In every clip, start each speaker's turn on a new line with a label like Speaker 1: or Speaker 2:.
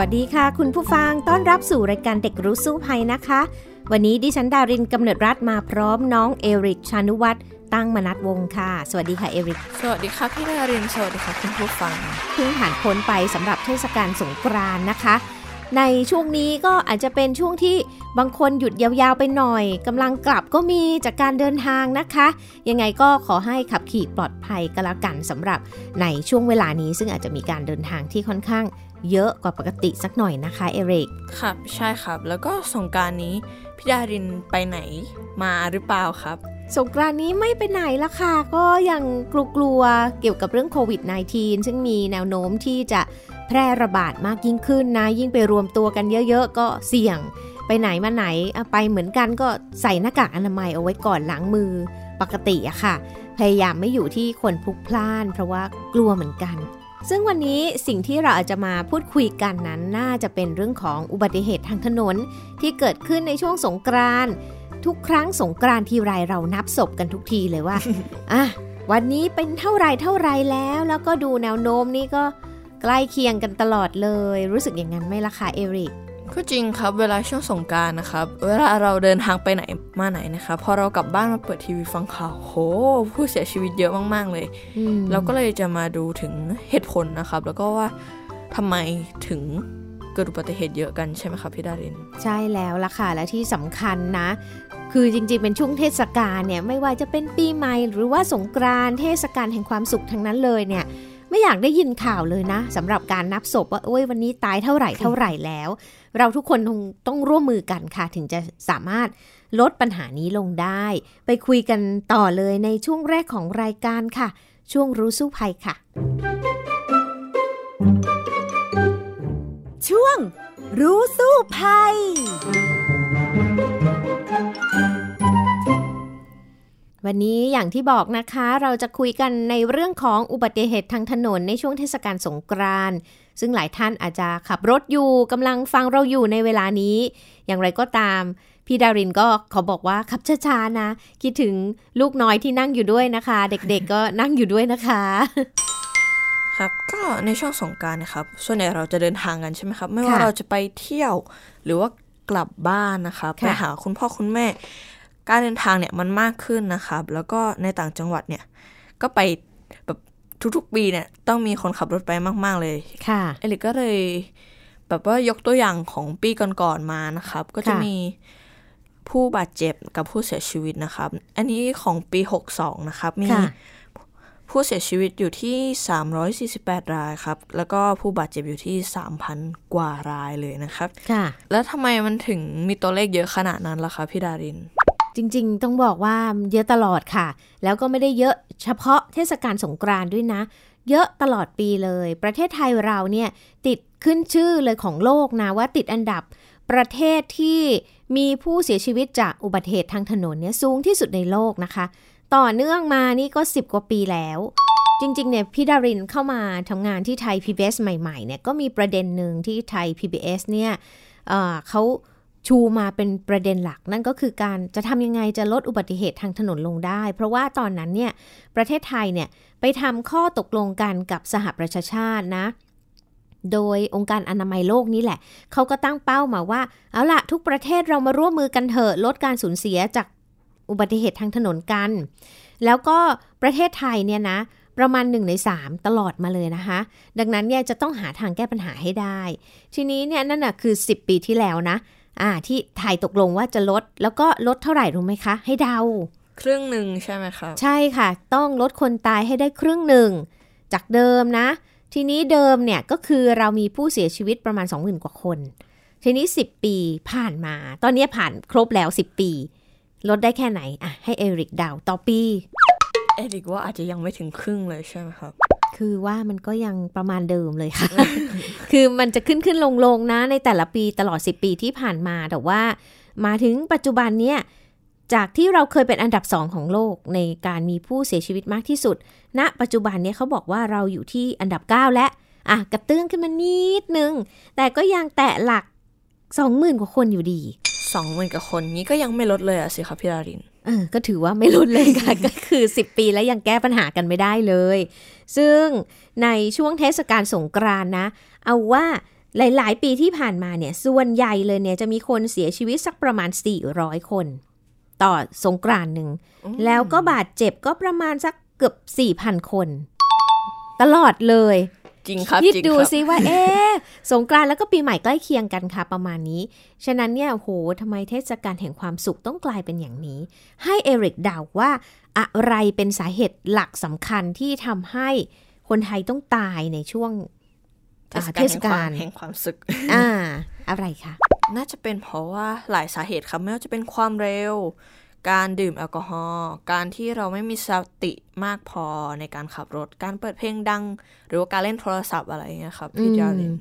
Speaker 1: วัสดีค่ะ คุณผู้ฟังต้อนรับสู่รายการเด็กรู้สู้ภัยนะคะ วันนี้ดิฉันดารินกำเนิดรัฐมาพร้อมน้องเอริกชานุวัตรตั้งมนัดวงค่ะ สวัสดีค่ะเอริก
Speaker 2: สวัสดีค่ะพี่ดารินสวัสดีค่ะคุณผู้ฟัง
Speaker 1: เพิ่งผ่านพ้นไปสำหรับเทศกาลสงกรานต์นะคะ ในช่วงนี้ก็อาจจะเป็นช่วงที่บางคนหยุดยาวๆไปหน่อยกำลังกลับก็มีจากการเดินทางนะคะ ยังไงก็ขอให้ขับขี่ปลอดภัยก็แล้วกันสำหรับในช่วงเวลานี้ ซึ่งอาจจะมีการเดินทางที่ค่อนข้าง เยอะกว่าปกติสักหน่อยนะคะเอริก
Speaker 2: ครับใช่ครับ แล้วก็สงกรารนี้พี่ดารินไปไหนมาหรือเปล่าครับ
Speaker 1: สงกรานต์นี้ไม่ไปไหนละค่ะ ก็ยังกลัวๆเกี่ยวกับเรื่องโควิด -19 ซึ่งมีแนวโน้มที่จะแพร่ระบาดมากยิ่งขึ้นนะ ยิ่งไปรวมตัวกันเยอะๆ ก็เสี่ยง ไปไหนมาไหนอะไปเหมือนกันก็ใส่หน้ากากอนามัยเอาไว้ก่อนล้างมือปกติอะค่ะ พยายามไม่อยู่ที่คนพลุกพล่าน เพราะว่ากลัวเหมือนกัน ซึ่งวันนี้สิ่งที่เราอาจจะมาพูดคุยกันนั้น น่าจะเป็นเรื่องของอุบัติเหตุทางถนน ที่เกิดขึ้นในช่วงสงกรานต์ทุกครั้งสงกรานต์ทีไรเรานับศพกันทุกทีเลยว่าอะวันนี้เป็นเท่าไรเท่าไรแล้ว แล้วก็ดูแนวโน้มนี่ก็ใกล้เคียงกันตลอดเลย รู้สึกอย่างนั้นไหมล่ะคะเอริก
Speaker 2: ก็จริงครับเวลาช่วงสงกรารนะครับ เวลาเราเดินทางไปไหนมาไหนนะครับพอเรากลับบ้านมาเปิดทีวีฟังข่าวโหผู้เสียชีวิตเยอะมากๆเลย
Speaker 1: อืม
Speaker 2: เราก็เลยจะมาดูถึงเหตุผลนะครับ แล้วก็ว่าทำไมถึงเกิดอุบัติเหตุเยอะกันใช่ไหมครับพี่ดาริน
Speaker 1: ใช่แล้วล่ะค่ะ และที่สำคัญนะ คือจริงๆ เป็นช่วงเทศกาลเนี่ย ไม่ว่าจะเป็นปีใหม่หรือว่าสงกรานต์เทศกาลแห่งความสุขทั้งนั้นเลยเนี่ย ไม่อยากได้ยินข่าวเลยนะสำหรับการนับศพว่าโอ้ยวันนี้ตายเท่าไหร่เท่าไหร่แล้ว เราทุกคนคงต้องร่วมมือกันค่ะ ถึงจะสามารถลดปัญหานี้ลงได้ ไปคุยกันต่อเลยในช่วงแรกของรายการค่ะ ช่วงรู้สู้ภัยค่ะ
Speaker 3: ช่วงรู้สู้ภัย
Speaker 1: วันนี้อย่างที่บอกนะคะเราจะคุยกันในเรื่องของอุบัติเหตุทางถนนในช่วงเทศกาลสงกรานต์ ซึ่งหลายท่านอาจจะขับรถอยู่กำลังฟังเราอยู่ในเวลานี้ อย่างไรก็ตาม พี่ดารินก็ขอบอกว่าขับช้าๆนะ คิดถึงลูกน้อยที่นั่งอยู่ด้วยนะคะ เด็กๆก็นั่งอยู่ด้วยนะคะ
Speaker 2: ครับก็ในช่วงสงกรารนะครับ ส่วนใหญ่เราจะเดินทางกันใช่ไหมครับ ไม่ว่า
Speaker 1: ค่ะ
Speaker 2: เราจะไปเที่ยวหรือว่ากลับบ้านนะครับ
Speaker 1: ค่ะ
Speaker 2: ไปหาคุณพ่อคุณแม่ การเดินทางเนี่ยมันมากขึ้นนะครับ แล้วก็ในต่างจังหวัดเนี่ยก็ไปแบบ ทุกๆปีเนี่ยต้องมีคนขับรถไปมาก ๆ เลย
Speaker 1: ค่ะ
Speaker 2: เอลิกก็เลย แบบว่ายกตัวอย่างของปีก่อนๆมานะครับ ก็จะ
Speaker 1: ค่ะ
Speaker 2: มีผู้บาดเจ็บกับผู้เสียชีวิตนะครับ อันนี้ของปี 62 นะครับ มี
Speaker 1: ค่ะ
Speaker 2: ผู้เสียชีวิตอยู่ที่ 348 รายครับ แล้วก็ผู้บาดเจ็บอยู่ที่ 3,000 กว่ารายเลยนะครับ
Speaker 1: ค่ะ
Speaker 2: แล้วทำไมมันถึงมีตัวเลขเยอะขนาดนั้นล่ะคะพี่ดาริน
Speaker 1: จริงๆ ต้องบอกว่าเยอะตลอดค่ะ แล้วก็ไม่ได้เยอะเฉพาะเทศกาลสงกรานต์ด้วยนะ เยอะตลอดปีเลย ประเทศไทยเราเนี่ยติดขึ้นชื่อเลยของโลกนะว่าติดอันดับประเทศที่มีผู้เสียชีวิตจากอุบัติเหตุทางถนนเนี่ยสูงที่สุดในโลกนะคะ ต่อเนื่องมานี่ก็ 10 กว่าปีแล้ว จริงๆเนี่ยพี่ดารินเข้ามาทำงานที่ไทย PBS ใหม่ๆเนี่ยก็มีประเด็นหนึ่งที่ไทย PBS เนี่ยเเขา ชูมาเป็นประเด็นหลัก นั่นก็คือการจะทำยังไงจะลดอุบัติเหตุทางถนนลงได้ เพราะว่าตอนนั้นเนี่ยประเทศไทยเนี่ยไปทำข้อตกลงกันกับสหประชาชาตินะโดยองค์การอนามัยโลกนี่แหละ เขาก็ตั้งเป้ามาว่า เอาละทุกประเทศเรามาร่วมมือกันเถอะลดการสูญเสียจากอุบัติเหตุทางถนนกัน แล้วก็ประเทศไทยเนี่ยนะ ประมาณ 1 ใน 3 ตลอดมาเลยนะคะ ดังนั้นเนี่ยจะต้องหาทางแก้ปัญหาให้ได้ ทีนี้เนี่ยนั่นนะคือ 10 ปีที่แล้วนะ อ่า ที่ไทยตกลงว่าจะลด แล้วก็ลดเท่าไหร่รู้ไหมคะ ให้เดา
Speaker 2: ครึ่งหนึ่งใช่ไหมครับ
Speaker 1: ใช่ค่ะ ต้องลดคนตายให้ได้ครึ่งหนึ่ง จากเดิมนะ ทีนี้เดิมเนี่ยก็คือเรามีผู้เสียชีวิตประมาณ 20,000 กว่าคน ทีนี้ 10 ปีผ่านมา ตอนนี้ผ่านครบแล้ว 10 ปี ลดได้แค่ไหนอะให้เอริกเดาวต่อปี
Speaker 2: เอริกว่าอาจจะยังไม่ถึงครึ่งเลยใช่ไหมครับ
Speaker 1: คือว่ามันก็ยังประมาณเดิมเลยค่ะ คือมันจะขึ้นขึ้นลงลงนะในแต่ละปีตลอด 10 ปีที่ผ่านมา แต่ว่ามาถึงปัจจุบันเนี่ย จากที่เราเคยเป็นอันดับสองของโลกในการมีผู้เสียชีวิตมากที่สุดณปัจจุบันเนี่ยเขาบอกว่าเราอยู่ที่อันดับ 9 และอะกระเตื้องขึ้นมานิดนึง แต่ก็ยังแตะหลัก 20,000 กว่าคนอยู่ดี
Speaker 2: สองหมื่นกับคนนี้ก็ยังไม่ลดเลยอะสิครับพี่ดาริน
Speaker 1: เออก็ถือว่าไม่ลดเลยค่ะ ก็คือ 10 ปีแล้วยังแก้ปัญหากันไม่ได้เลย ซึ่งในช่วงเทศกาลสงกรานต์นะ เอาว่าหลาย ๆ ปีที่ผ่านมาเนี่ย ส่วนใหญ่เลยเนี่ยจะมีคนเสียชีวิตสักประมาณ 400 คน ต่อสงกรานต์หนึ่ง แล้วก็บาดเจ็บก็ประมาณสักเกือบ 4,000 คน ตลอดเลย
Speaker 2: จริงครับ
Speaker 1: คิด
Speaker 2: จริง
Speaker 1: ดู
Speaker 2: ครับ
Speaker 1: ซิว่าเอ๊ะสงกรานต์แล้วก็ปีใหม่ใกล้เคียงกันค่ะประมาณนี้ ฉะนั้นเนี่ยโหทำไมเทศกาลแห่งความสุขต้องกลายเป็นอย่างนี้ ให้เอริกเดาว่าอะไรเป็นสาเหตุหลักสำคัญที่ทำให้คนไทยต้องตายในช่วงอ่าเทศกาล
Speaker 2: แห่งความสุข
Speaker 1: อ่า อะไรคะ
Speaker 2: น่าจะเป็นเพราะว่าหลายสาเหตุครับไม่ว่าจะเป็นความเร็ว การดื่มแอลกอฮอล์ การที่เราไม่มีสติมากพอในการขับรถ การเปิดเพลงดัง หรือว่าการเล่นโทรศัพท์อะไรอย่างเงี้ยครับพี่จาริน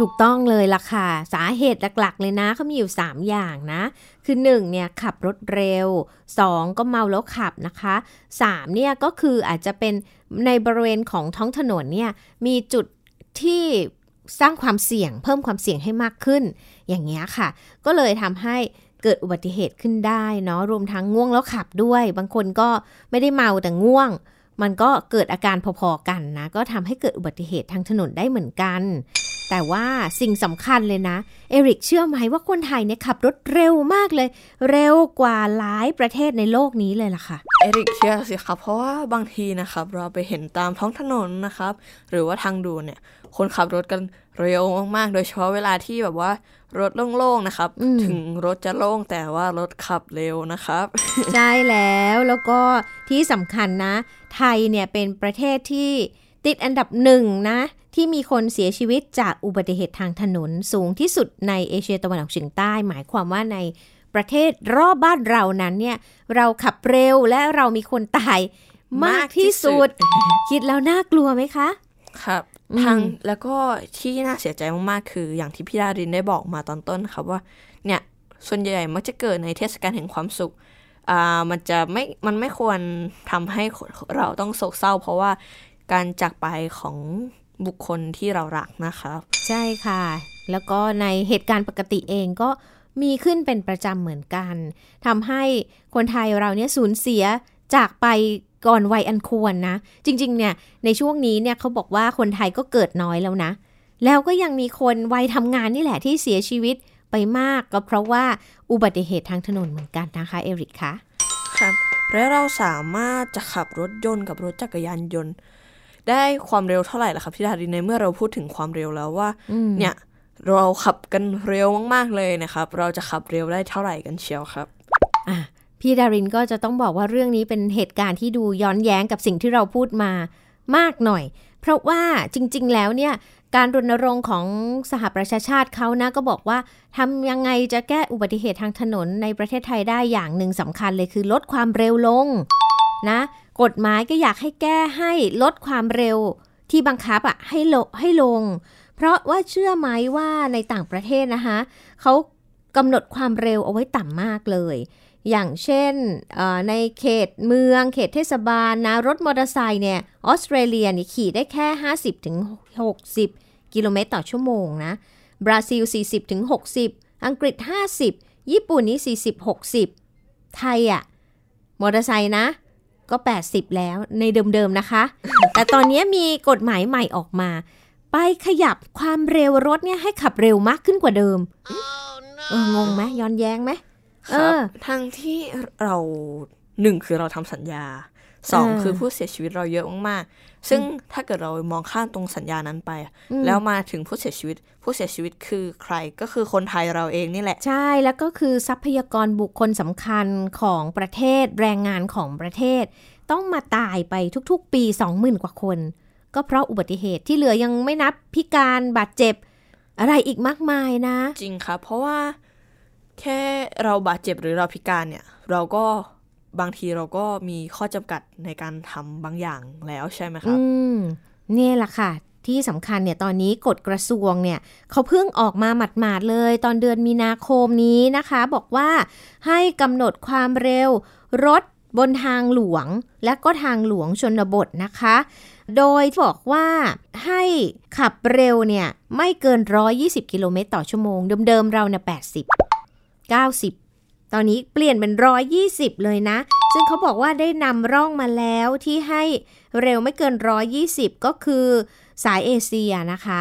Speaker 1: ถูกต้องเลยล่ะค่ะ สาเหตุหลักๆ เลยนะเขามีอยู่ 3 อย่างนะ คือ 1 เนี่ย ขับรถเร็ว 2 ก็เมาแล้วขับนะคะ 3 เนี่ย ก็คืออาจจะเป็นในบริเวณของท้องถนนเนี่ย มีจุดที่สร้างความเสี่ยง เพิ่มความเสี่ยงให้มากขึ้น อย่างเงี้ยค่ะ ก็เลยทำให้ เกิดอุบัติเหตุขึ้นได้เนาะรวมทั้งง่วงแล้วขับด้วย บางคนก็ไม่ได้เมาแต่ง่วง มันก็เกิดอาการพอๆกันนะ ก็ทำให้เกิดอุบัติเหตุทางถนนได้เหมือนกัน แต่ว่าสิ่งสำคัญเลยนะ เอริกเชื่อไหมว่าคนไทยเนี่ยขับรถเร็วมากเลย เร็วกว่าหลายประเทศในโลกนี้เลยล่ะค่ะ
Speaker 2: เอริกเชื่อสิครับ เพราะว่าบางทีนะครับ เราไปเห็นตามท้องถนนนะครับ หรือว่าทางด่วนเนี่ย คนขับรถกัน เร็วมากๆ โดยเฉพาะเวลาที่แบบว่ารถโล่งๆนะครับ
Speaker 1: อืม
Speaker 2: ถึงรถจะโล่งแต่ว่ารถขับเร็วนะครับ
Speaker 1: ใช่แล้วแล้วก็ที่สำคัญนะ ไทยเนี่ยเป็นประเทศที่ติดอันดับหนึ่งนะ ที่มีคนเสียชีวิตจากอุบัติเหตุทางถนนสูงที่สุดในเอเชียตะวันออกเฉียงใต้ หมายความว่าในประเทศรอบบ้านเรานั้นเนี่ย เราขับเร็วและเรามีคนตายมากที่สุด คิดแล้วน่ากลัวไหมคะ
Speaker 2: ครับ
Speaker 1: อืม
Speaker 2: ทางแล้วก็ที่น่าเสียใจมากๆคือ อย่างที่พี่ดารินได้บอกมาตอนต้นครับว่า เนี่ยส่วนใหญ่มักจะเกิดในเทศกาลแห่งความสุขอ่ามันจะไม่มันไม่ควรทำให้เราต้องโศกเศร้า เพราะว่าการจากไปของบุคคลที่เรารักนะครับ
Speaker 1: ใช่ค่ะ แล้วก็ในเหตุการณ์ปกติเองก็มีขึ้นเป็นประจำเหมือนกันทำให้คนไทยเราเนี่ยสูญเสียจากไป ก่อนวัยอันควรนะ จริงๆ เนี่ย ในช่วงนี้เนี่ยเขาบอกว่าคนไทยก็เกิดน้อยแล้วนะ แล้วก็ยังมีคนวัยทำงานนี่แหละที่เสียชีวิตไปมากก็เพราะว่าอุบัติเหตุทางถนนเหมือนกันนะคะเอริกคะ
Speaker 2: ครับและเราสามารถจะขับรถยนต์กับรถจักรยานยนต์ ได้ความเร็วเท่าไหร่ล่ะครับพี่ดารินในเมื่อเราพูดถึงความเร็วแล้วว่า
Speaker 1: อืม
Speaker 2: เนี่ยเราขับกันเร็วมากๆเลยนะครับ เราจะขับเร็วได้เท่าไหร่กันเชียวครับ
Speaker 1: อะ พี่ดารินก็จะต้องบอกว่าเรื่องนี้เป็นเหตุการณ์ที่ดูย้อนแย้งกับสิ่งที่เราพูดมามากหน่อย เพราะว่าจริง ๆ แล้วเนี่ยการรณรงค์ของสหประชาชาติเขานะก็บอกว่าทำยังไงจะแก้อุบัติเหตุทางถนนในประเทศไทยได้อย่างหนึ่งสำคัญเลยคือลดความเร็วลงนะกฎหมายก็อยากให้แก้ให้ลดความเร็วที่บังคับอะให้ลงให้ลง เพราะว่าเชื่อไหมว่าในต่างประเทศนะคะเขากำหนดความเร็วเอาไว้ต่ำมากเลย อย่างเช่นเอ่อในเขตเมือง เขตเทศบาลนะรถมอเตอร์ไซค์เนี่ยออสเตรเลียนี่ขี่ได้แค่ 50ถึง60 กิโลเมตรต่อชั่วโมงนะบราซิล 40ถึง60 อังกฤษ 50 ญี่ปุ่นนี่40 60 ไทยอะมอเตอร์ไซค์นะก็ 80 แล้วในเดิมๆนะคะ แต่ตอนนี้มีกฎหมายใหม่ออกมา ไปขยับความเร็วรถเนี่ยให้ขับเร็วมากขึ้นกว่าเดิมเอองงไหมย้อนแย้งไหม
Speaker 2: ครับ
Speaker 1: เออ
Speaker 2: ทั้งที่เราหนึ่งคือเราทำสัญญาสอง
Speaker 1: อ่า
Speaker 2: คือผู้เสียชีวิตเราเยอะมากๆ ซึ่งถ้าเกิดเรามองข้ามตรงสัญญานั้นไป
Speaker 1: อืม
Speaker 2: แล้วมาถึงผู้เสียชีวิต ผู้เสียชีวิตคือใครก็คือคนไทยเราเองนี่แหละ
Speaker 1: ใช่แล้วก็คือทรัพยากรบุคคลสำคัญของประเทศแรงงานของประเทศ ต้องมาตายไปทุกๆ ปี 20,000 กว่าคน ก็เพราะอุบัติเหตุที่เหลือยังไม่นับพิการบาดเจ็บอะไรอีกมากมายนะ
Speaker 2: จริงครับเพราะว่า แค่เราบาดเจ็บหรือเราพิการเนี่ย เราก็บางทีเราก็มีข้อจำกัดในการทำบางอย่างแล้วใช่ไหมครั
Speaker 1: อื
Speaker 2: บ
Speaker 1: มนี่แหละค่ะ ที่สำคัญเนี่ยตอนนี้กฎกระทรวงเนี่ยเขาเพิ่งออกมาหมาดๆเลย ตอนเดือนมีนาคมนี้นะคะ บอกว่าให้กำหนดความเร็วรถบนทางหลวงและก็ทางหลวงชนบทนะคะ โดยบอกว่าให้ขับเร็วเนี่ยไม่เกิน 120 กิโลเมตรต่อชั่วโมง เดิมๆเราเนี่ย80 90 ตอนนี้เปลี่ยนเป็น 120 เลยนะ ซึ่งเขาบอกว่าได้นำร่องมาแล้วที่ให้เร็วไม่เกิน 120 ก็คือสายเอเชียนะคะ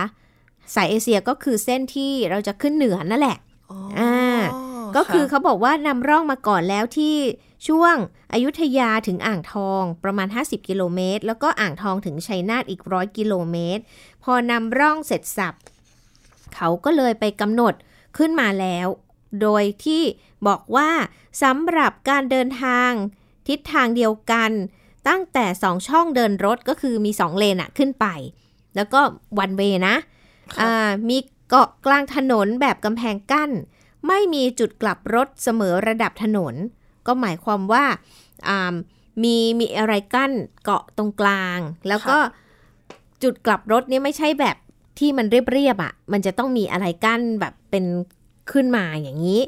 Speaker 1: สายเอเชียก็คือเส้นที่เราจะขึ้นเหนือนั่นแหละอ่าก็คือเขาบอกว่านำร่องมาก่อนแล้วที่ช่วงอายุทยาถึงอ่างทองประมาณ 50 กิโลเมตร แล้วก็อ่างทองถึงชัยนาทอีกร้อยกิโลเมตร พอนำร่องเสร็จสับ เขาก็เลยไปกำหนดขึ้นมาแล้ว โดยที่บอกว่าสำหรับการเดินทาง ทิศทางเดียวกัน ตั้งแต่ 2 ช่องเดินรถก็คือมี 2 เลนอะขึ้นไป แล้วก็วันเวนะอ่ามีเกาะกลางถนนแบบกำแพงกั้น ไม่มีจุดกลับรถเสมอระดับถนน ก็หมายความว่าอ่ามีมีอะไรกั้นเกาะตรงกลาง แล้วก็จุดกลับรถเนี่ยไม่ใช่แบบที่มันเรียบๆอะ่ะ มันจะต้องมีอะไรกั้นแบบเป็น ขึ้นมาอย่างนี้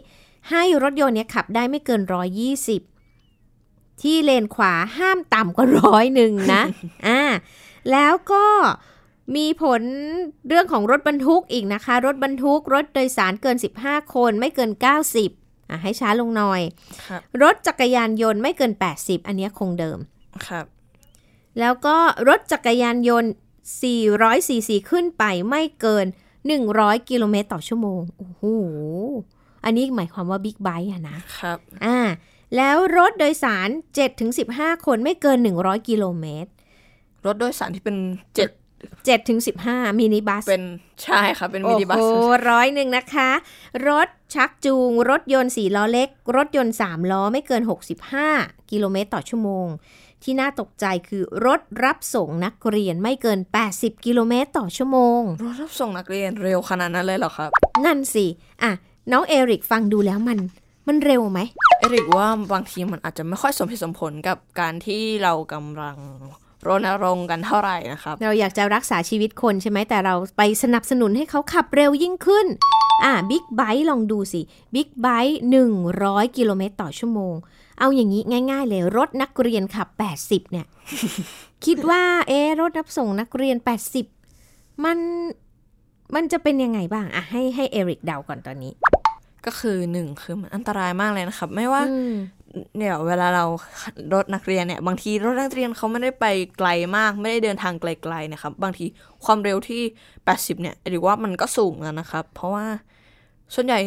Speaker 1: ให้รถยนต์เนี่ยขับได้ไม่เกิน 120 ที่เลนขวาห้ามต่ำกว่าร้อยหนึ่งนะอ่าแล้วก็มีผลเรื่องของรถบรรทุกอีกนะคะ รถบรรทุก รถโดยสารเกิน 15 คนไม่เกิน 90อะให้ช้าลงหน่อย
Speaker 2: ครับ
Speaker 1: รถจักรยานยนต์ไม่เกิน 80 อันเนี้ยคงเดิม
Speaker 2: ครับ
Speaker 1: แล้วก็รถจักรยานยนต์400ซีซีขึ้นไปไม่เกิน 100 กิโลเมตรต่อชั่วโมง โอ้โห อันนี้หมายความว่าบิ๊กไบค์อะนะ
Speaker 2: ครับ
Speaker 1: อ่า แล้วรถโดยสาร 7-15 คนไม่เกิน 100 กิโลเมตร
Speaker 2: รถโดยสารที่เป็นเจ็ด
Speaker 1: 7-15มินิบัส
Speaker 2: เป็นใช่ครับเป็นมินิบัส
Speaker 1: โอ้โหร้อยหนึ่งนะคะ รถชักจูง รถยนต์สี่ล้อเล็ก รถยนต์3ล้อไม่เกิน65กิโลเมตรต่อชั่วโมง ที่น่าตกใจคือรถรับส่งนักเรียนไม่เกิน 80 กิโลเมตรต่อชั่วโมง
Speaker 2: รถรับส่งนักเรียนเร็วขนาดนั้นเลยเหรอครับ
Speaker 1: นั่นสิ อะ น้องเอริกฟังดูแล้วมัน มันเร็วไหม
Speaker 2: เอริกว่าบางทีมันอาจจะไม่ค่อยสมเหตุสมผลกับการที่เรากำลัง รณรงค์กันเท่าไหร่นะครับ
Speaker 1: เราอยากจะรักษาชีวิตคนใช่ไหมแต่เราไปสนับสนุนให้เขาขับเร็วยิ่งขึ้น อะบิ๊กไบค์ลองดูสิบิ๊กไบค์100 กิโลเมตรต่อชั่วโมง เอาอย่างนี้ง่าย ๆ เลยรถนักเรียนขับ 80 เนี่ย คิดว่า เอ๊ะรถรับส่งนักเรียน 80 มันมันจะเป็นยังไงบ้างอะให้ให้เอริกเดาก่อนตอนนี้
Speaker 2: ก็คือหนึ่งคือมันอันตรายมากเลยนะครับ ไม่ว่า
Speaker 1: อืม
Speaker 2: เนี่ยเวลาเรารถนักเรียนเนี่ยบางทีรถนักเรียนเขาไม่ได้ไปไกลมาก ไม่ได้เดินทางไกลๆนะครับ บางทีความเร็วที่ 80 เนี่ยหรือว่ามันก็สูงแล้วนะครับ เพราะว่าส่วนใหญ่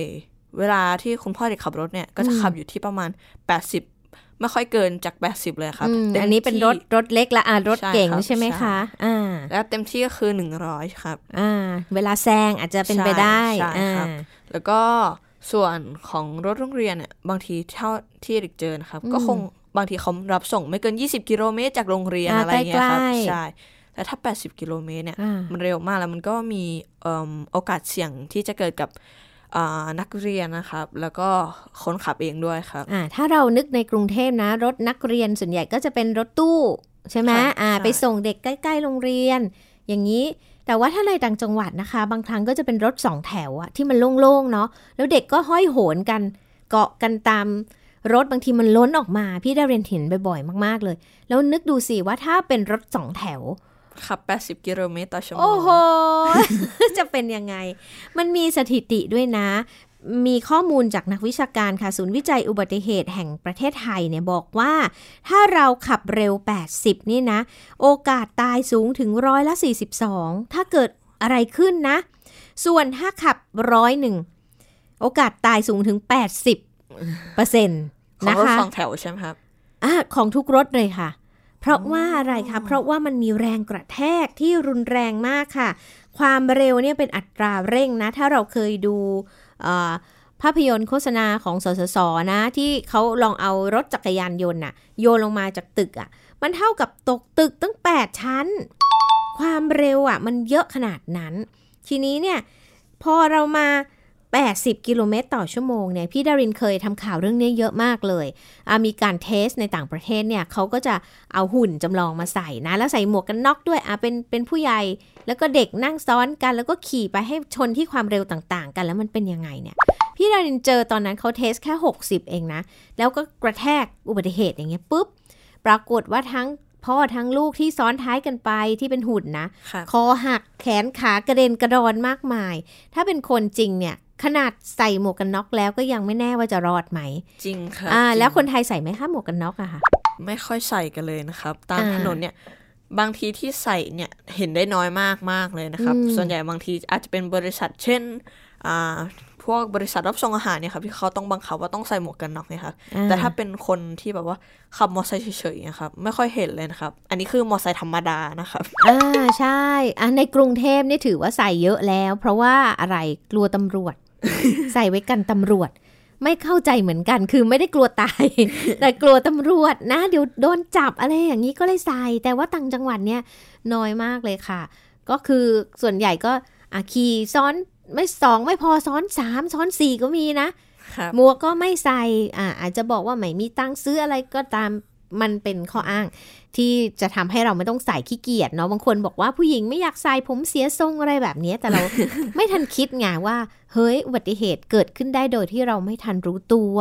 Speaker 2: เวลาที่คุณพ่อเด็กขับรถเนี่ยก็จะขับอยู่ที่ประมาณ 80 ไม่ค่อยเกินจาก 80 เลยครับ
Speaker 1: อืม
Speaker 2: ต็ม
Speaker 1: อันนี้เป็น
Speaker 2: ที่
Speaker 1: รถรถเล็กละอะรถ
Speaker 2: ใช่
Speaker 1: เก่ง
Speaker 2: ครับ
Speaker 1: ใช่ไหม
Speaker 2: ใช่
Speaker 1: คะอ่า
Speaker 2: แล้วเต็มที่ก็คือ 100 ครับ
Speaker 1: อ่าเวลาแซงอาจจะเป็นไปได้
Speaker 2: ใช่
Speaker 1: อ่า
Speaker 2: ครับแล้วก็ ส่วนของรถโรงเรียนเนี่ยบางทีเท่าที่เด็กเจอนะครับ ก็คงบางทีเขารับส่งไม่เกิน 20 กิโลเมตรจากโรงเรียน
Speaker 1: อ่า
Speaker 2: อะไรเงี้ยครับ
Speaker 1: ใกล้ๆ
Speaker 2: ใช่แต่ถ้า 80 กิโลเมตรเนี่ย
Speaker 1: อ่า
Speaker 2: มันเร็วมากแล้วมันก็มีเอิ่มโอกาสเสี่ยงที่จะเกิดกับอ่านักเรียนนะครับ แล้วก็คนขับเองด้วยครับ
Speaker 1: อ่าถ้าเรานึกในกรุงเทพนะ รถนักเรียนส่วนใหญ่ก็จะเป็นรถตู้ ใช่ไหม
Speaker 2: ค่ะ
Speaker 1: อ่า
Speaker 2: ใช่
Speaker 1: ไปส่งเด็กใกล้ ๆ โรงเรียน อย่างนี้ แต่ว่าถ้าในต่างจังหวัดนะคะ บางครั้งก็จะเป็นรถสองแถวอะที่มันโล่งๆเนาะแล้วเด็กก็ห้อยโหนกัน เกาะกันตามรถบางทีมันล้นออกมา พี่ได้เรียนเห็นบ่อยๆมากๆเลย แล้วนึกดูสิว่าถ้าเป็นรถสองแถว
Speaker 2: ขับ 80 กิโลเมตรต่อชั่วโมง
Speaker 1: โอ้โห จะเป็นยังไง มันมีสถิติด้วยนะ มีข้อมูลจากนักวิชาการค่ะ ศูนย์วิจัยอุบัติเหตุแห่งประเทศไทยเนี่ยบอกว่า ถ้าเราขับเร็ว 80 นี่นะ โอกาสตายสูงถึงร้อยละ 42 ถ้าเกิดอะไรขึ้นนะ ส่วนถ้าขับร้อยหนึ่งโอกาสตายสูงถึง 80เปอร์เซ็นต์
Speaker 2: ของ
Speaker 1: นะ
Speaker 2: รถ
Speaker 1: คะ
Speaker 2: สองแถวใช่ไหมครับ
Speaker 1: อะของทุกรถเลยค่ะ เพราะว่าอะไรคะเพราะว่ามันมีแรงกระแทกที่รุนแรงมากค่ะ ความเร็วเนี่ยเป็นอัตราเร่งนะ ถ้าเราเคยดูเอ่อ ภาพยนตร์โฆษณาของสสสนะ ที่เขาลองเอารถจักรยานยนต์น่ะโยนลงมาจากตึกอะ่ะ มันเท่ากับตกตึกตั้ง 8 ชั้น ความเร็วอะ่ะ มันเยอะขนาดนั้น ทีนี้เนี่ย พอเรามา 80 กิโลเมตรต่อชั่วโมงเนี่ยพี่ดารินเคยทำข่าวเรื่องนี้เยอะมากเลยมีการ test ในต่างประเทศเนี่ยเขาก็จะเอาหุ่นจำลองมาใส่นะ แล้วใส่หมวกกันน็อกด้วยอะเป็นเป็นผู้ใหญ่ แล้วก็เด็กนั่งซ้อนกัน แล้วก็ขี่ไปให้ชนที่ความเร็วต่างๆ กัน แล้วมันเป็นยังไงเนี่ยพี่ดารินเจอตอนนั้นเขา test แค่ 60 เองนะ แล้วก็กระแทกอุบัติเหตุอย่างเงี้ยปุ๊บปรากฏว่าทั้ง พ่อทั้งลูกที่ซ้อนท้ายกันไปที่เป็นหุ่นนะคอหักแขนขากระเด็นกระดอนมากมาย ถ้าเป็นคนจริงเนี่ย ขนาดใส่หมวกกันน็อกแล้วก็ยังไม่แน่ว่าจะรอดไหม
Speaker 2: จริงค่ะ
Speaker 1: อ่า แล้วคนไทยใส่ไหมคะหมวกกันน็อกอะค่ะ
Speaker 2: ไม่ค่อยใส่กันเลยนะครับ ตามถนนเนี่ยบางทีที่ใส่เนี่ยเห็นได้น้อยมากมากเลยนะครับ ส่วนใหญ่บางทีอาจจะเป็นบริษัทเช่นอ่า พวกบริษัทรับส่งอาหารเนี่ยครับที่เขาต้องบังคับว่าต้องใส่หมวกกันน็อกเนี่ยครับแต่ถ้าเป็นคนที่แบบว่าขับมอเตอร์ไซค์เฉยๆนะครับไม่ค่อยเห็นเลยนะครับ อันนี้คือมอเตอร์ไซค์ธรรมดานะครับ
Speaker 1: อ่าใช่อ่าในกรุงเทพนี่ถือว่าใส่เยอะแล้ว เพราะว่าอะไรกลัวตำรวจ ใส่ไว้กันตำรวจไม่เข้าใจเหมือนกัน คือไม่ได้กลัวตาย แต่กลัวตำรวจนะ เดี๋ยวโดนจับอะไรอย่างนี้ก็เลยใส่ แต่ว่าต่างจังหวัดเนี่ยน้อยมากเลยค่ะ ก็คือส่วนใหญ่ก็อาขี่ซ้อน ไม่สองไม่พอซ้อนสามซ้อนสี่ก็มีนะหมวกก็ไม่ใส่อ่าอาจจะบอกว่าไม่มีตังค์ซื้ออะไรก็ตามมันเป็นข้ออ้างที่จะทำให้เราไม่ต้องใส่ขี้เกียจเนาะบางคนบอกว่าผู้หญิงไม่อยากใส่ผมเสียทรงอะไรแบบนี้แต่เรา ไม่ทันคิดไงว่า เฮ้ยอุบัติเหตุเกิดขึ้นได้โดยที่เราไม่ทันรู้ตัว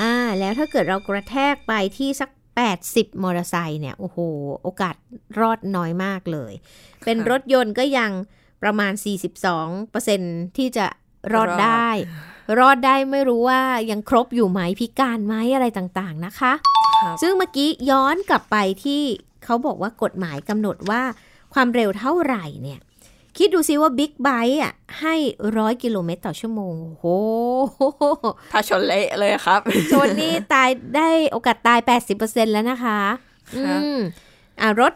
Speaker 1: อ่า แล้วถ้าเกิดเรากระแทกไปที่สัก 80 มอเตอร์ไซค์เนี่ย โอ้โห โอกาสรอดน้อยมากเลย เป็นรถยนต์ก็ยัง ประมาณ 42%ที่จะรอดได้ รอดได้ไม่รู้ว่ายังครบอยู่ไหมพิการไหมอะไรต่างๆนะคะ ซึ่งเมื่อกี้ย้อนกลับไปที่เขาบอกว่ากฎหมายกำหนดว่าความเร็วเท่าไหร่เนี่ย คิดดูซิว่าบิ๊กไบค์อะให้ร้อยกิโลเมตรต่อชั่วโมง โอ้โห
Speaker 2: ถ้าชนเละเลยครับ
Speaker 1: ชนนี่ตายได้โอกาสตาย 80%แล้วนะคะ อืมอ่ารถ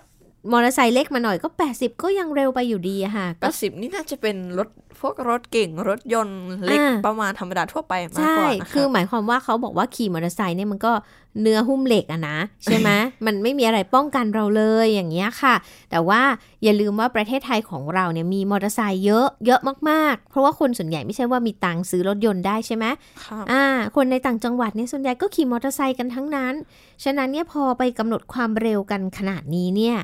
Speaker 1: มอเตอร์ไซค์เล็กมาหน่อยก็ 80 ก็ยังเร็วไปอยู่ดีอะค่ะ
Speaker 2: 80นี่น่าจะเป็นรถพวกรถเก่งรถยนต์เล็กประมาณธรรมดาทั่วไปมากกว่า
Speaker 1: นะคะคือหมายความว่าเขาบอกว่าขี่มอเตอร์ไซค์เนี่ยมันก็เนื้อหุ้มเหล็กอะนะใช่ไหมมันไม่มีอะไรป้องกันเราเลยอย่างเงี้ยค่ะ แต่ว่าอย่าลืมว่าประเทศไทยของเราเนี่ยมีมอเตอร์ไซค์เยอะเยอะมากๆ เพราะว่าคนส่วนใหญ่ไม่ใช่ว่ามีตังค์ซื้อรถยนต์ได้ใช่ไหมอ่า คนในต่างจังหวัดเนี่ยส่วนใหญ่ก็ขี่มอเตอร์ไซค์กันทั้งนั้น ฉะนั้นเนี่ยพอไปกำหนดความเร็วกันขนาดนี้เนี่ย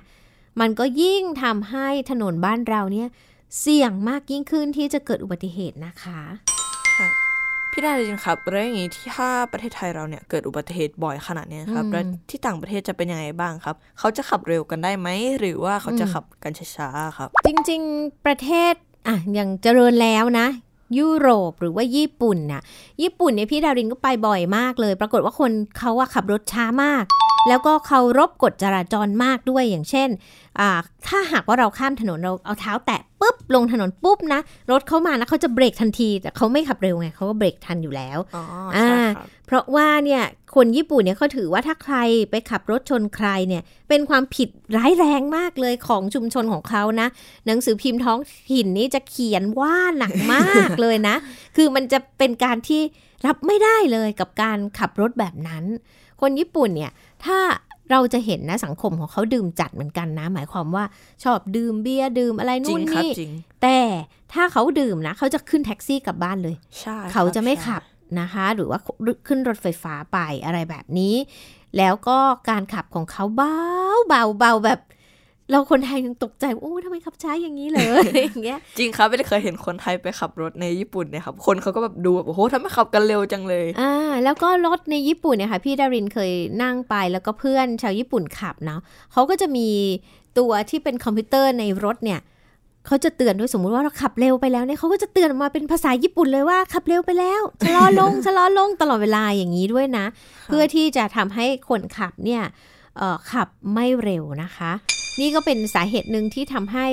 Speaker 1: มันก็ยิ่งทำให้ถนนบ้านเราเนี่ยเสี่ยงมากยิ่งขึ้นที่จะเกิดอุบัติเหตุนะคะ
Speaker 2: ค่ะพี่ดาจริงครับเรื่องอย่างนี้ที่ถ้าประเทศไทยเราเนี่ยเกิดอุบัติเหตุบ่อยขนาดนี้ครับแล้วที่ต่างประเทศจะเป็นยังไงบ้างครับ เขาจะขับเร็วกันได้ไหมหรือว่าเขาจะขับกันช้าๆครับ
Speaker 1: จริง ๆ ประเทศอะอย่างเจริญแล้วนะ ยุโรปหรือว่าญี่ปุ่นน่ะญี่ปุ่นเนี่ยพี่ดารินก็ไปบ่อยมากเลย ปรากฏว่าคนเขาอะขับรถช้ามากแล้วก็เคารพกฎจราจรมากด้วยอย่างเช่น ถ้าหากว่าเราข้ามถนนเราเอาเท้าแตะปุ๊บลงถนนปุ๊บนะ รถเข้ามานะเขาจะเบรกทันที แต่เขาไม่ขับเร็วไงเขาก็เบรกทันอยู่แล้ว
Speaker 2: อ๋ออ่า
Speaker 1: เพราะว่าเนี่ยคนญี่ปุ่นเนี่ยเขาถือว่าถ้าใครไปขับรถชนใครเนี่ยเป็นความผิดร้ายแรงมากเลยของชุมชนของเขานะ หนังสือพิมพ์ท้องถิ่นนี้จะเขียนว่าหนักมากเลยนะ คือมันจะเป็นการที่รับไม่ได้เลยกับการขับรถแบบนั้น คนญี่ปุ่นเนี่ยถ้าเราจะเห็นนะสังคมของเขาดื่มจัดเหมือนกันนะ หมายความว่าชอบดื่มเบียร์ดื่มอะไรนู่นนี่แต่ถ้าเขาดื่มนะ เขาจะขึ้นแท็กซี่กลับบ้านเลยเขาจะไม่ขับนะคะ หรือว่าขึ้นรถไฟฟ้าไปอะไรแบบนี้ แล้วก็การขับของเขาเบาเบาเบาแบบ เราคนไทยยังตกใจโอ้ทำไมขับช้าอย่างนี้เลยอย่างเงี้ย
Speaker 2: จริงครับไม่ได้เคยเห็นคนไทยไปขับรถในญี่ปุ่นเนี่ยครับคนเขาก็แบบดูแบบโอ้โหทำไมขับกันเร็วจังเลย
Speaker 1: อ่าแล้วก็รถในญี่ปุ่นเนี่ยค่ะพี่ดารินเคยนั่งไปแล้วก็เพื่อนชาวญี่ปุ่นขับเนาะเขาก็จะมีตัวที่เป็นคอมพิวเตอร์ในรถเนี่ยเขาจะเตือนด้วยสมมุติว่าเราขับเร็วไปแล้วเนี่ยเขาก็จะเตือนออกมาเป็นภาษาญี่ปุ่นเลยว่าขับเร็วไปแล้วชะลอลงชะลอลงตลอดเวลาอย่างนี้ด้วยนะ เพื่อที่จะทำให้คนขับเนี่ยขับไม่เร็วนะคะ นี่ก็เป็นสาเหตุหนึ่งที่ทำให้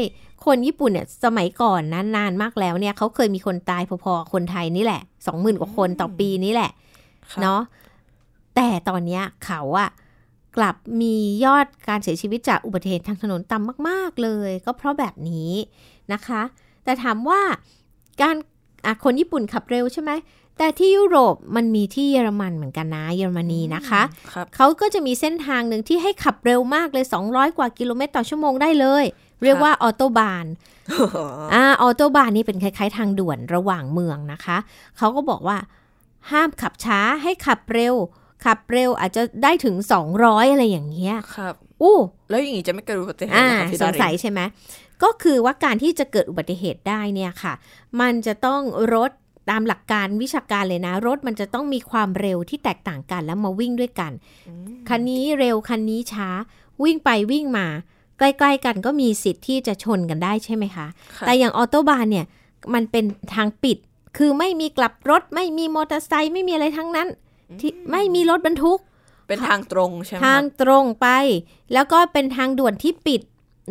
Speaker 1: คนญี่ปุ่นเนี่ยสมัยก่อนนั้นนานมากแล้วเนี่ยเขาเคยมีคนตายพอๆคนไทยนี่แหละสองหมื่นกว่าคนต่อปีนี้แหละเนาะแต่ตอนนี้เขาอะกลับมียอดการเสียชีวิตจากอุบัติเหตุทางถนนต่ำมาก ๆ เลย ก็เพราะแบบนี้นะคะ แต่ถามว่าการคนญี่ปุ่นขับเร็วใช่ไหม แต่ที่ยุโรปมันมีที่เยอรมันเหมือนกันนะเยอรมนีนะคะเขาก็จะมีเส้นทางหนึ่งที่ให้ขับเร็วมากเลย 200 กว่ากิโลเมตรต่อชั่วโมงได้เลย เรียกว่าออโตบานอ่าออโตบานนี่เป็นคล้ายๆ ทางด่วนระหว่างเมืองนะคะ เขาก็บอกว่าห้ามขับช้าให้ขับเร็ว ขับเร็วอาจจะได้ถึง 200 อะไรอย่างเงี้ย
Speaker 2: ครับ
Speaker 1: อู้
Speaker 2: แล้วอย่างนี้จะไม่เกิดอุบัติเหตุ
Speaker 1: อ่า
Speaker 2: เหรอครับพี่
Speaker 1: ส
Speaker 2: ดางริน
Speaker 1: สัยใช่ไหมก็คือว่าการที่จะเกิดอุบัติเหตุได้เนี่ยค่ะ มันจะต้องรถ ตามหลักการวิชาการเลยนะ รถมันจะต้องมีความเร็วที่แตกต่างกันแล้วมาวิ่งด้วยกัน คันนี้เร็วคันนี้ช้า วิ่งไปวิ่งมา ใกล้ๆกันก็มีสิทธิ์ที่จะชนกันได้ใช่ไหมคะ
Speaker 2: ค่ะ
Speaker 1: แต่อย่างออโตบานเนี่ยมันเป็นทางปิด คือไม่มีกลับรถ ไม่มีมอเตอร์ไซค์ไม่มีอะไรทั้งนั้น ที่ไม่มีรถบรรทุก
Speaker 2: เป็นทางตรงใช่ไหม
Speaker 1: ทาง
Speaker 2: ครับ
Speaker 1: ตรงไป แล้วก็เป็นทางด่วนที่ปิด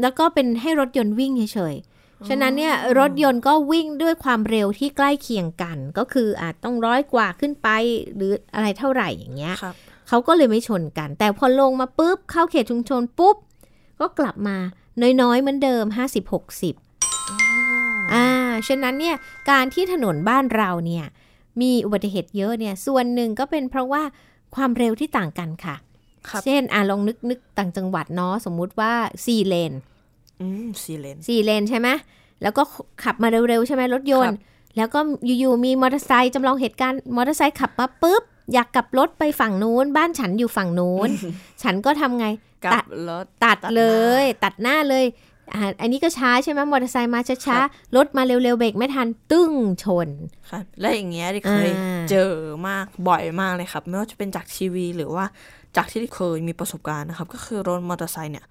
Speaker 1: แล้วก็เป็นให้รถยนต์วิ่งเฉยๆ ฉะนั้นเนี่ยรถยนต์ก็วิ่งด้วยความเร็วที่ใกล้เคียงกัน ก็คืออาจต้องร้อยกว่าขึ้นไปหรืออะไรเท่าไหร่อย่างเงี้ย
Speaker 2: ครับ
Speaker 1: เขาก็เลยไม่ชนกัน แต่พอลงมาปุ๊บ เข้าเขตชุมชนปุ๊บ ก็กลับมาน้อยๆเหมือนเดิม 50-60อ่า ฉะนั้นเนี่ย การที่ถนนบ้านเราเนี่ย มีอุบัติเหตุเยอะเนี่ย ส่วนหนึ่งก็เป็นเพราะว่าความเร็วที่ต่างกันค่ะ
Speaker 2: ครับ
Speaker 1: เช่น อ่าลองนึกนึกต่างจังหวัดเนาะ สมมุติว่า 4 เลน
Speaker 2: อืมซีเลน
Speaker 1: 4เลนใช่ไหมแล้วก็ขับมาเร็วๆใช่ไหมรถยน
Speaker 2: ครั
Speaker 1: ต์
Speaker 2: บ
Speaker 1: แล้วก็อยู่ๆมีมอเตอร์ไซค์จำลองเหตุการณ์มอเตอร์ไซค์ขับมาปุ๊บอยากกลับรถไปฝั่งนู้น บ้านฉันอยู่ฝั่งนู้น ฉันก็ทำไง
Speaker 2: กลั
Speaker 1: ตั
Speaker 2: บ
Speaker 1: ด
Speaker 2: รถ
Speaker 1: ตัด
Speaker 2: ตัดหน้า
Speaker 1: เลย ตัดหน้าเลยอ่าอันนี้ก็ช้าใช่ไหมมอเตอร์ไซค์มาช้า
Speaker 2: ครับ
Speaker 1: ๆรถมาเร็วๆเบรกไม่ทันตึ้งชน
Speaker 2: ครับและอย่างเงี้ยที่เคย
Speaker 1: อ่า
Speaker 2: เจอมากบ่อยมากเลยครับ ไม่ว่าจะเป็นจากทีวีหรือว่าจากที่เคยมีประสบการณ์นะครับ ก็คือรถมอเตอร์ไซค์เนี่ย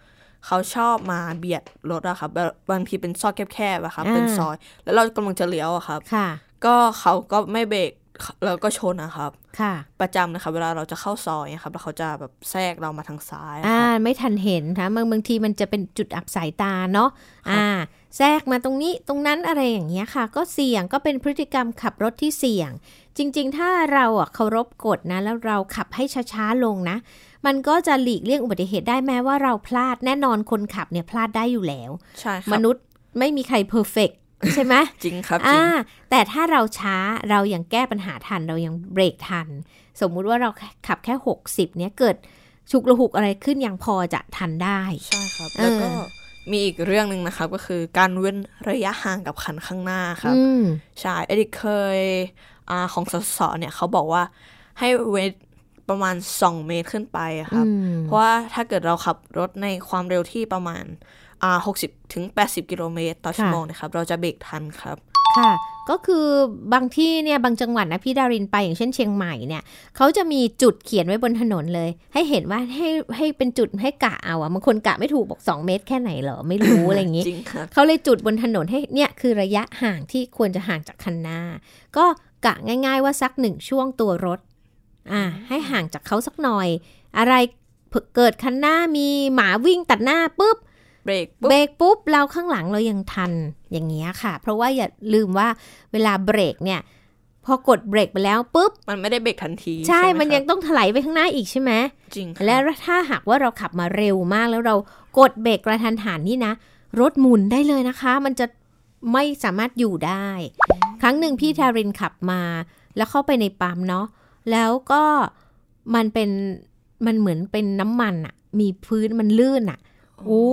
Speaker 2: เขาชอบมาเบียดรถอะครับแบบบางทีเป็นซอกแคบๆอะครับ
Speaker 1: อ่า
Speaker 2: เป็นซอย แล้วเรากำลังจะเลี้ยวอะครับ
Speaker 1: ค่ะ
Speaker 2: ก็เขาก็ไม่เบรกแล้วก็ชนนะครับ
Speaker 1: ค่ะ
Speaker 2: ประจำนะครับเวลาเราจะเข้าซอยนะครับ แล้วเขาจะแบบแทรกเรามาทางซ้ายอะ
Speaker 1: อ่า
Speaker 2: ครับ
Speaker 1: ไม่ทันเห็นนะบางบางทีมันจะเป็นจุดอับสายตาเนาะ อ่า แทรกมาตรงนี้ตรงนั้นอะไรอย่างเงี้ยค่ะ ก็เสี่ยงก็เป็นพฤติกรรมขับรถที่เสี่ยง จริง ๆ ถ้าเราอะเคารพกฎนะ แล้วเราขับให้ช้าๆลงนะ มันก็จะหลีกเลี่ยงอุบัติเหตุได้แม้ว่าเราพลาดแน่นอนคนขับเนี่ยพลาดได้อยู่แล้ว
Speaker 2: ใช่ค
Speaker 1: ม
Speaker 2: รับ
Speaker 1: นุษย์ไม่มีใครเพอร์เฟกใช่ไหม
Speaker 2: จริงครับจริ
Speaker 1: อ่างแต่ถ้าเราช้าเรายังแก้ปัญหาทันเรายังเบรกทัน สมมุติว่าเราขับแค่ 60 เนี่ยเกิดฉุกระหุกอะไรขึ้นยังพอจะทันได้
Speaker 2: ใช่ครับ
Speaker 1: เออ
Speaker 2: แล้วก็มีอีกเรื่องหนึ่งนะครับก็คือการเว้นระยะห่างกับคันข้างหน้าครับ
Speaker 1: อืม
Speaker 2: ใช่เอดิเคยอาของสสเนี่ยเขาบอกว่าให้เว้น ประมาณ 2 เมตรขึ้นไปอะครับ
Speaker 1: อืม
Speaker 2: เพราะว่าถ้าเกิดเราขับรถในความเร็วที่ประมาณอ่า60ถึง80กิโลเมตรต่อชั่วโมงนะครับ เราจะเบรกทันครับ
Speaker 1: ค่ะ ก็คือบางที่เนี่ยบางจังหวัดนะพี่ดารินไปอย่างเช่นเชียงใหม่เนี่ยเขาจะมีจุดเขียนไว้บนถนนเลย ให้เห็นว่าให้ให้เป็นจุดให้กะเอาอะบางคนกะไม่ถูกบอก 2 เมตรแค่ไหนเหรอไม่รู้อะไรอย่างงี้
Speaker 2: จริงครับ
Speaker 1: เขาเลยจุดบนถนนให้เนี่ยคือระยะห่างที่ควรจะห่างจากคันหน้าก็กะง่าย ๆว่าสักหนึ่งช่วงตัวรถ อ่าให้ห่างจากเขาสักหน่อย อะไรเกิดคันหน้ามีหมาวิ่งตัดหน้าปุ๊บ
Speaker 2: เบรกปุ๊บ
Speaker 1: เบรกปุ๊บเราข้างหลังเรายังทันอย่างเงี้ยค่ะ เพราะว่าอย่าลืมว่าเวลาเบรกเนี่ยพอกดเบรกไปแล้วปุ๊บ
Speaker 2: มันไม่ได้เบรกทันที
Speaker 1: ใช่
Speaker 2: ไห
Speaker 1: มันยัง
Speaker 2: ครับ
Speaker 1: ต้องถลายไปข้างหน้าอีกใช่ไหม
Speaker 2: จริงครับ
Speaker 1: แล้วถ้าหากว่าเราขับมาเร็วมากแล้วเรากดเบรกกระทันหันนี่นะ รถหมุนได้เลยนะคะ มันจะไม่สามารถอยู่ได้ ครั้งหนึ่งพี่ทารินขับมา แล้วเข้าไปในปั๊มเนาะ แล้วก็มันเป็นมันเหมือนเป็นน้ำมันอะมีพื้นมันลื่นอะโอ้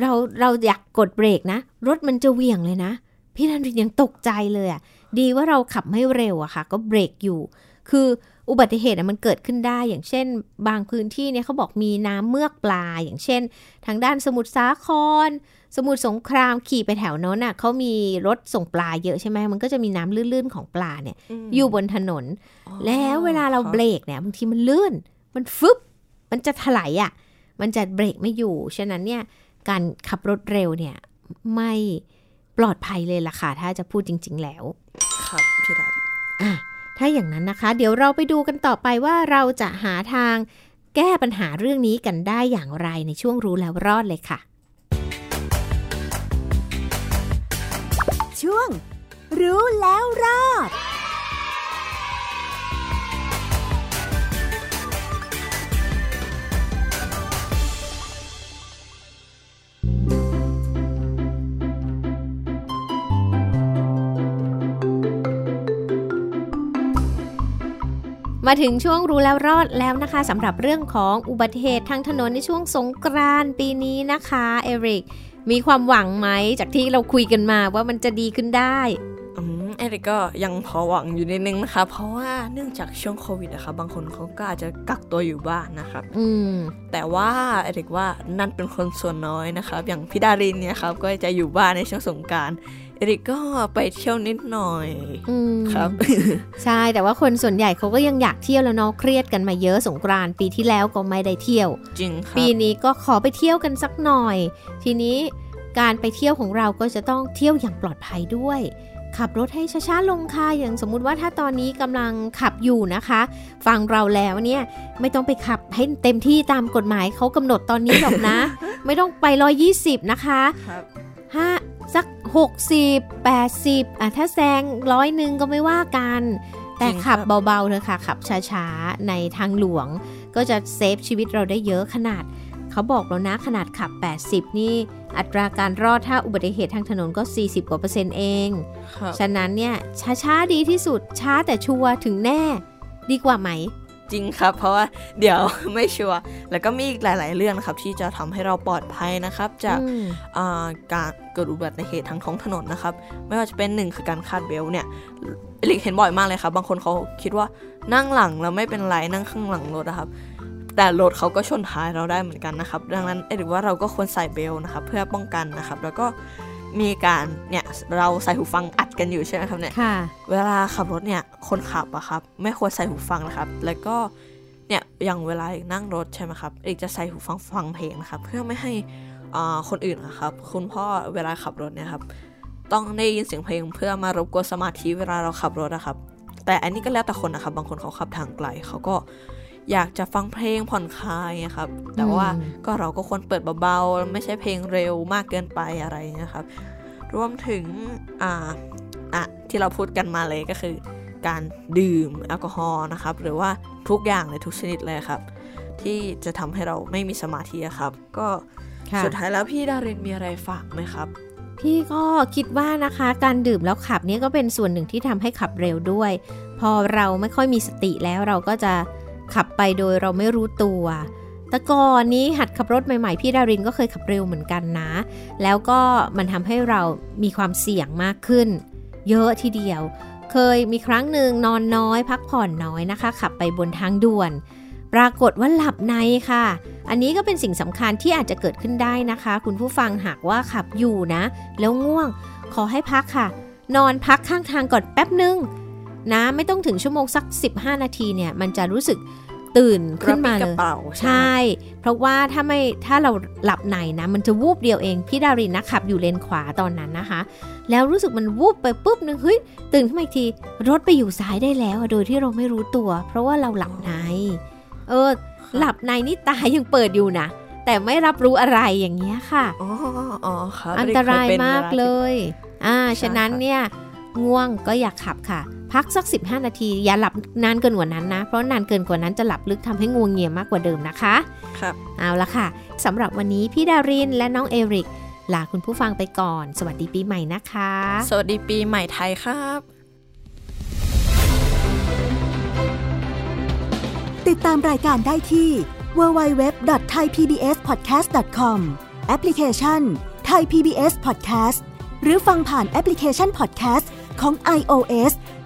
Speaker 1: เราเราอยากกดเบรกนะ รถมันจะเหวี่ยงเลยนะ พี่ทารินยังตกใจเลยอะดีว่าเราขับไม่เร็วอะค่ะ ก็เบรกอยู่ คือ อุบัติเหตุอะมันเกิดขึ้นได้ อย่างเช่น บางพื้นที่เนี่ยเขาบอกมีน้ำเมือกปลา อย่างเช่น ทางด้านสมุทรสาคร สมุทรสงครามขี่ไปแถวโน้นน่ะเขามีรถส่งปลาเยอะใช่ไหมมันก็จะมีน้ำลื่นๆของปลาเนี่ย
Speaker 2: ม
Speaker 1: อยู่บนถนน แล้วเวลาเรา
Speaker 2: ครับ
Speaker 1: เบรกเนี่ยบางทีมันลื่น มันฟึบมันจะถลายอะมันจะเบรกไม่อยู่ ฉะนั้นเนี่ยการขับรถเร็วเนี่ยไม่ปลอดภัยเลยล่ะค่ะ ถ้าจะพูดจริง ๆ แล้ว
Speaker 2: ครับพี่ดา
Speaker 1: อะ ถ้าอย่างนั้นนะคะ เดี๋ยวเราไปดูกันต่อไปว่าเราจะหาทางแก้ปัญหาเรื่องนี้กันได้อย่างไรในช่วงรู้แล้วรอดเลยค่ะ
Speaker 3: ช่วง รู้แล้วรอด
Speaker 1: มาถึงช่วงรู้แล้วรอดแล้วนะคะสำหรับเรื่องของอุบัติเหตุทางถนนในช่วงสงกรานต์ปีนี้นะคะเอริกมีความหวังไหมจากที่เราคุยกันมาว่ามันจะดีขึ้นได้
Speaker 2: อืมเอริกก็ยังพอหวังอยู่นิดนึงนะคะ เพราะว่าเนื่องจากช่วงโควิดนะคะบางคนเขาก็อาจจะกักตัวอยู่บ้านนะครับ
Speaker 1: อืม
Speaker 2: แต่ว่าเอริกว่านั่นเป็นคนส่วนน้อยนะครับ อย่างพี่ดารินเนี่ยครับก็จะอยู่บ้านในช่วงสงกราร เอริกก็ไปเที่ยวนิดหน่อย
Speaker 1: อืม
Speaker 2: ครับ
Speaker 1: ใช่แต่ว่าคนส่วนใหญ่เขาก็ยังอยากเที่ยวแล้วเนาะเครียดกันมาเยอะสงกรานต์ปีที่แล้วก็ไม่ได้เที่ยว
Speaker 2: จริงครับ
Speaker 1: ปีนี้ก็ขอไปเที่ยวกันสักหน่อย ทีนี้การไปเที่ยวของเราก็จะต้องเที่ยวอย่างปลอดภัยด้วย ขับรถให้ช้าๆลงค่ะอย่างสมมุติว่าถ้าตอนนี้กำลังขับอยู่นะคะ ฟังเราแล้วเนี่ยไม่ต้องไปขับให้เต็มที่ตามกฎหมายเขากำหนดตอนนี้หรอกนะ ไม่ต้องไป 120 นะคะ
Speaker 2: ครับ
Speaker 1: ห้าสัก 60 80อะถ้าแซงร้อยหนึ่งก็ไม่ว่ากัน แต่
Speaker 2: จริง
Speaker 1: ขับ
Speaker 2: ครับ
Speaker 1: เบาๆเถอะค่ะ ขับช้าๆ ในทางหลวง ก็จะ save ชีวิตเราได้เยอะขนาด เขาบอกแล้วนะขนาดขับ 80 นี่ อัตราการรอดถ้าอุบัติเหตุทางถนนก็ 40 กว่าเปอร์เซ็นต์เอง
Speaker 2: ครับ
Speaker 1: ฉะนั้นเนี่ยช้าๆดีที่สุดช้าแต่ชัวร์ถึงแน่ ดีกว่าไหม
Speaker 2: จริงครับ เพราะว่าเดี๋ยวไม่ชัวร์แล้วก็มีอีกหลาย ๆ เรื่องนะครับ ที่จะทำให้เราปลอดภัยนะครับ จาก
Speaker 1: อืม
Speaker 2: อ่าการเกิดอุบัติเหตุทางท้องถนนนะครับ ไม่ว่าจะเป็นหนึ่งคือการคาด belt เนี่ยเอลิกเห็นบ่อยมากเลยครับ บางคนเขาคิดว่านั่งหลังแล้วไม่เป็นไรนั่งข้างหลังรถนะครับ แต่รถเขาก็ชนท้ายเราได้เหมือนกันนะครับ ดังนั้นเอลิกว่าเราก็ควรใส่เบลต์นะครับ เพื่อป้องกันนะครับ แล้วก็มีการเนี่ยเราใส่หูฟังอัด กันอยู่ใช่ไหมครับเนี่ย
Speaker 1: ค่ะ
Speaker 2: เวลาขับรถเนี่ยคนขับอะครับ ไม่ควรใส่หูฟังนะครับ แล้วก็เนี่ยอย่างเวลาเอกนั่งรถใช่ไหมครับเอกจะใส่หูฟังฟังเพลงนะครับ เพื่อไม่ให้อ่าคนอื่นนะครับ คุณพ่อเวลาขับรถเนี่ยครับ ต้องได้ยินเสียงเพลงเพื่อมารบกวนสมาธิเวลาเราขับรถนะครับ แต่อันนี้ก็แล้วแต่คนนะครับ บางคนเขาขับทางไกลเขาก็อยากจะฟังเพลงผ่อนคลายนะครับ แต่ว่า
Speaker 1: อืม
Speaker 2: ก็เราก็ควรเปิดเบาๆ ไม่ใช่เพลงเร็วมากเกินไปอะไรนะครับ รวมถึง อ่าอะที่เราพูดกันมาเลยก็คือ การดื่มแอลกอฮอล์นะครับ หรือว่าทุกอย่างเลยทุกชนิดเลยครับ ที่จะทำให้เราไม่มีสมาธิอะครับ ก็
Speaker 1: ค่ะ
Speaker 2: สุดท้ายแล้วพี่ดารินมีอะไรฝากไหมครับ
Speaker 1: พี่ก็คิดว่านะคะการดื่มแล้วขับเนี่ยก็เป็นส่วนหนึ่งที่ทำให้ขับเร็วด้วย พอเราไม่ค่อยมีสติแล้วเราก็จะขับไปโดยเราไม่รู้ตัวแต่ก่อนนี้หัดขับรถใหม่ๆ พี่ดารินก็เคยขับเร็วเหมือนกันนะ แล้วก็มันทำให้เรามีความเสี่ยงมากขึ้น เยอะทีเดียว เคยมีครั้งหนึ่งนอนน้อย พักผ่อนน้อยนะคะ ขับไปบนทางด่วน ปรากฏว่าหลับในค่ะ อันนี้ก็เป็นสิ่งสำคัญที่อาจจะเกิดขึ้นได้นะคะ คุณผู้ฟังหากว่าขับอยู่นะ แล้วง่วง ขอให้พักค่ะ นอนพักข้างทางก่อนแป๊บนึงนะไม่ต้องถึงชั่วโมงสัก 15 นาทีเนี่ย มันจะรู้สึก ตื่นขึ้นมา
Speaker 2: ก
Speaker 1: เล
Speaker 2: ระ
Speaker 1: ย
Speaker 2: เป๋าใช่ไหม
Speaker 1: ใช่ เพราะว่าถ้าไม่ถ้าเราหลับในนะ มันจะวูบเดียวเอง พี่ดารินนะขับอยู่เลนขวาตอนนั้นนะคะ แล้วรู้สึกมันวูบไปปุ๊บนึงเฮ้ยตื่นขึ้นมาอีกที รถไปอยู่ซ้ายได้แล้วอะโดยที่เราไม่รู้ตัว เพราะว่าเราหลับใน เออ หลับในนี่ตายังเปิดอยู่นะแต่ไม่รับรู้อะไรอย่างเงี้ยค่ะ
Speaker 2: อ๋ออ๋อครับ
Speaker 1: อันตรายมากเลย อ่า
Speaker 2: ใช่
Speaker 1: ฉะนั้น
Speaker 2: ครับ
Speaker 1: เนี่ยง่วงก็อยากขับค่ะ พักสัก 15 นาที อย่าหลับนานเกินกว่านั้นนะ เพราะนานเกินกว่านั้นจะหลับลึกทำให้ง่วงเงียมากกว่าเดิมนะคะ
Speaker 2: ครับ
Speaker 1: เอาละค่ะสำหรับวันนี้พี่ดารินและน้องเอริกลาคุณผู้ฟังไปก่อน สวัสดีปีใหม่นะคะ
Speaker 2: สวัสดีปีใหม่ไทยครับ
Speaker 3: ติดตามรายการได้ที่ www.thaipbspodcast.com แอปพลิเคชัน Thai PBS Podcast หรือฟังผ่านแอปพลิเคชัน Podcast ของ iOS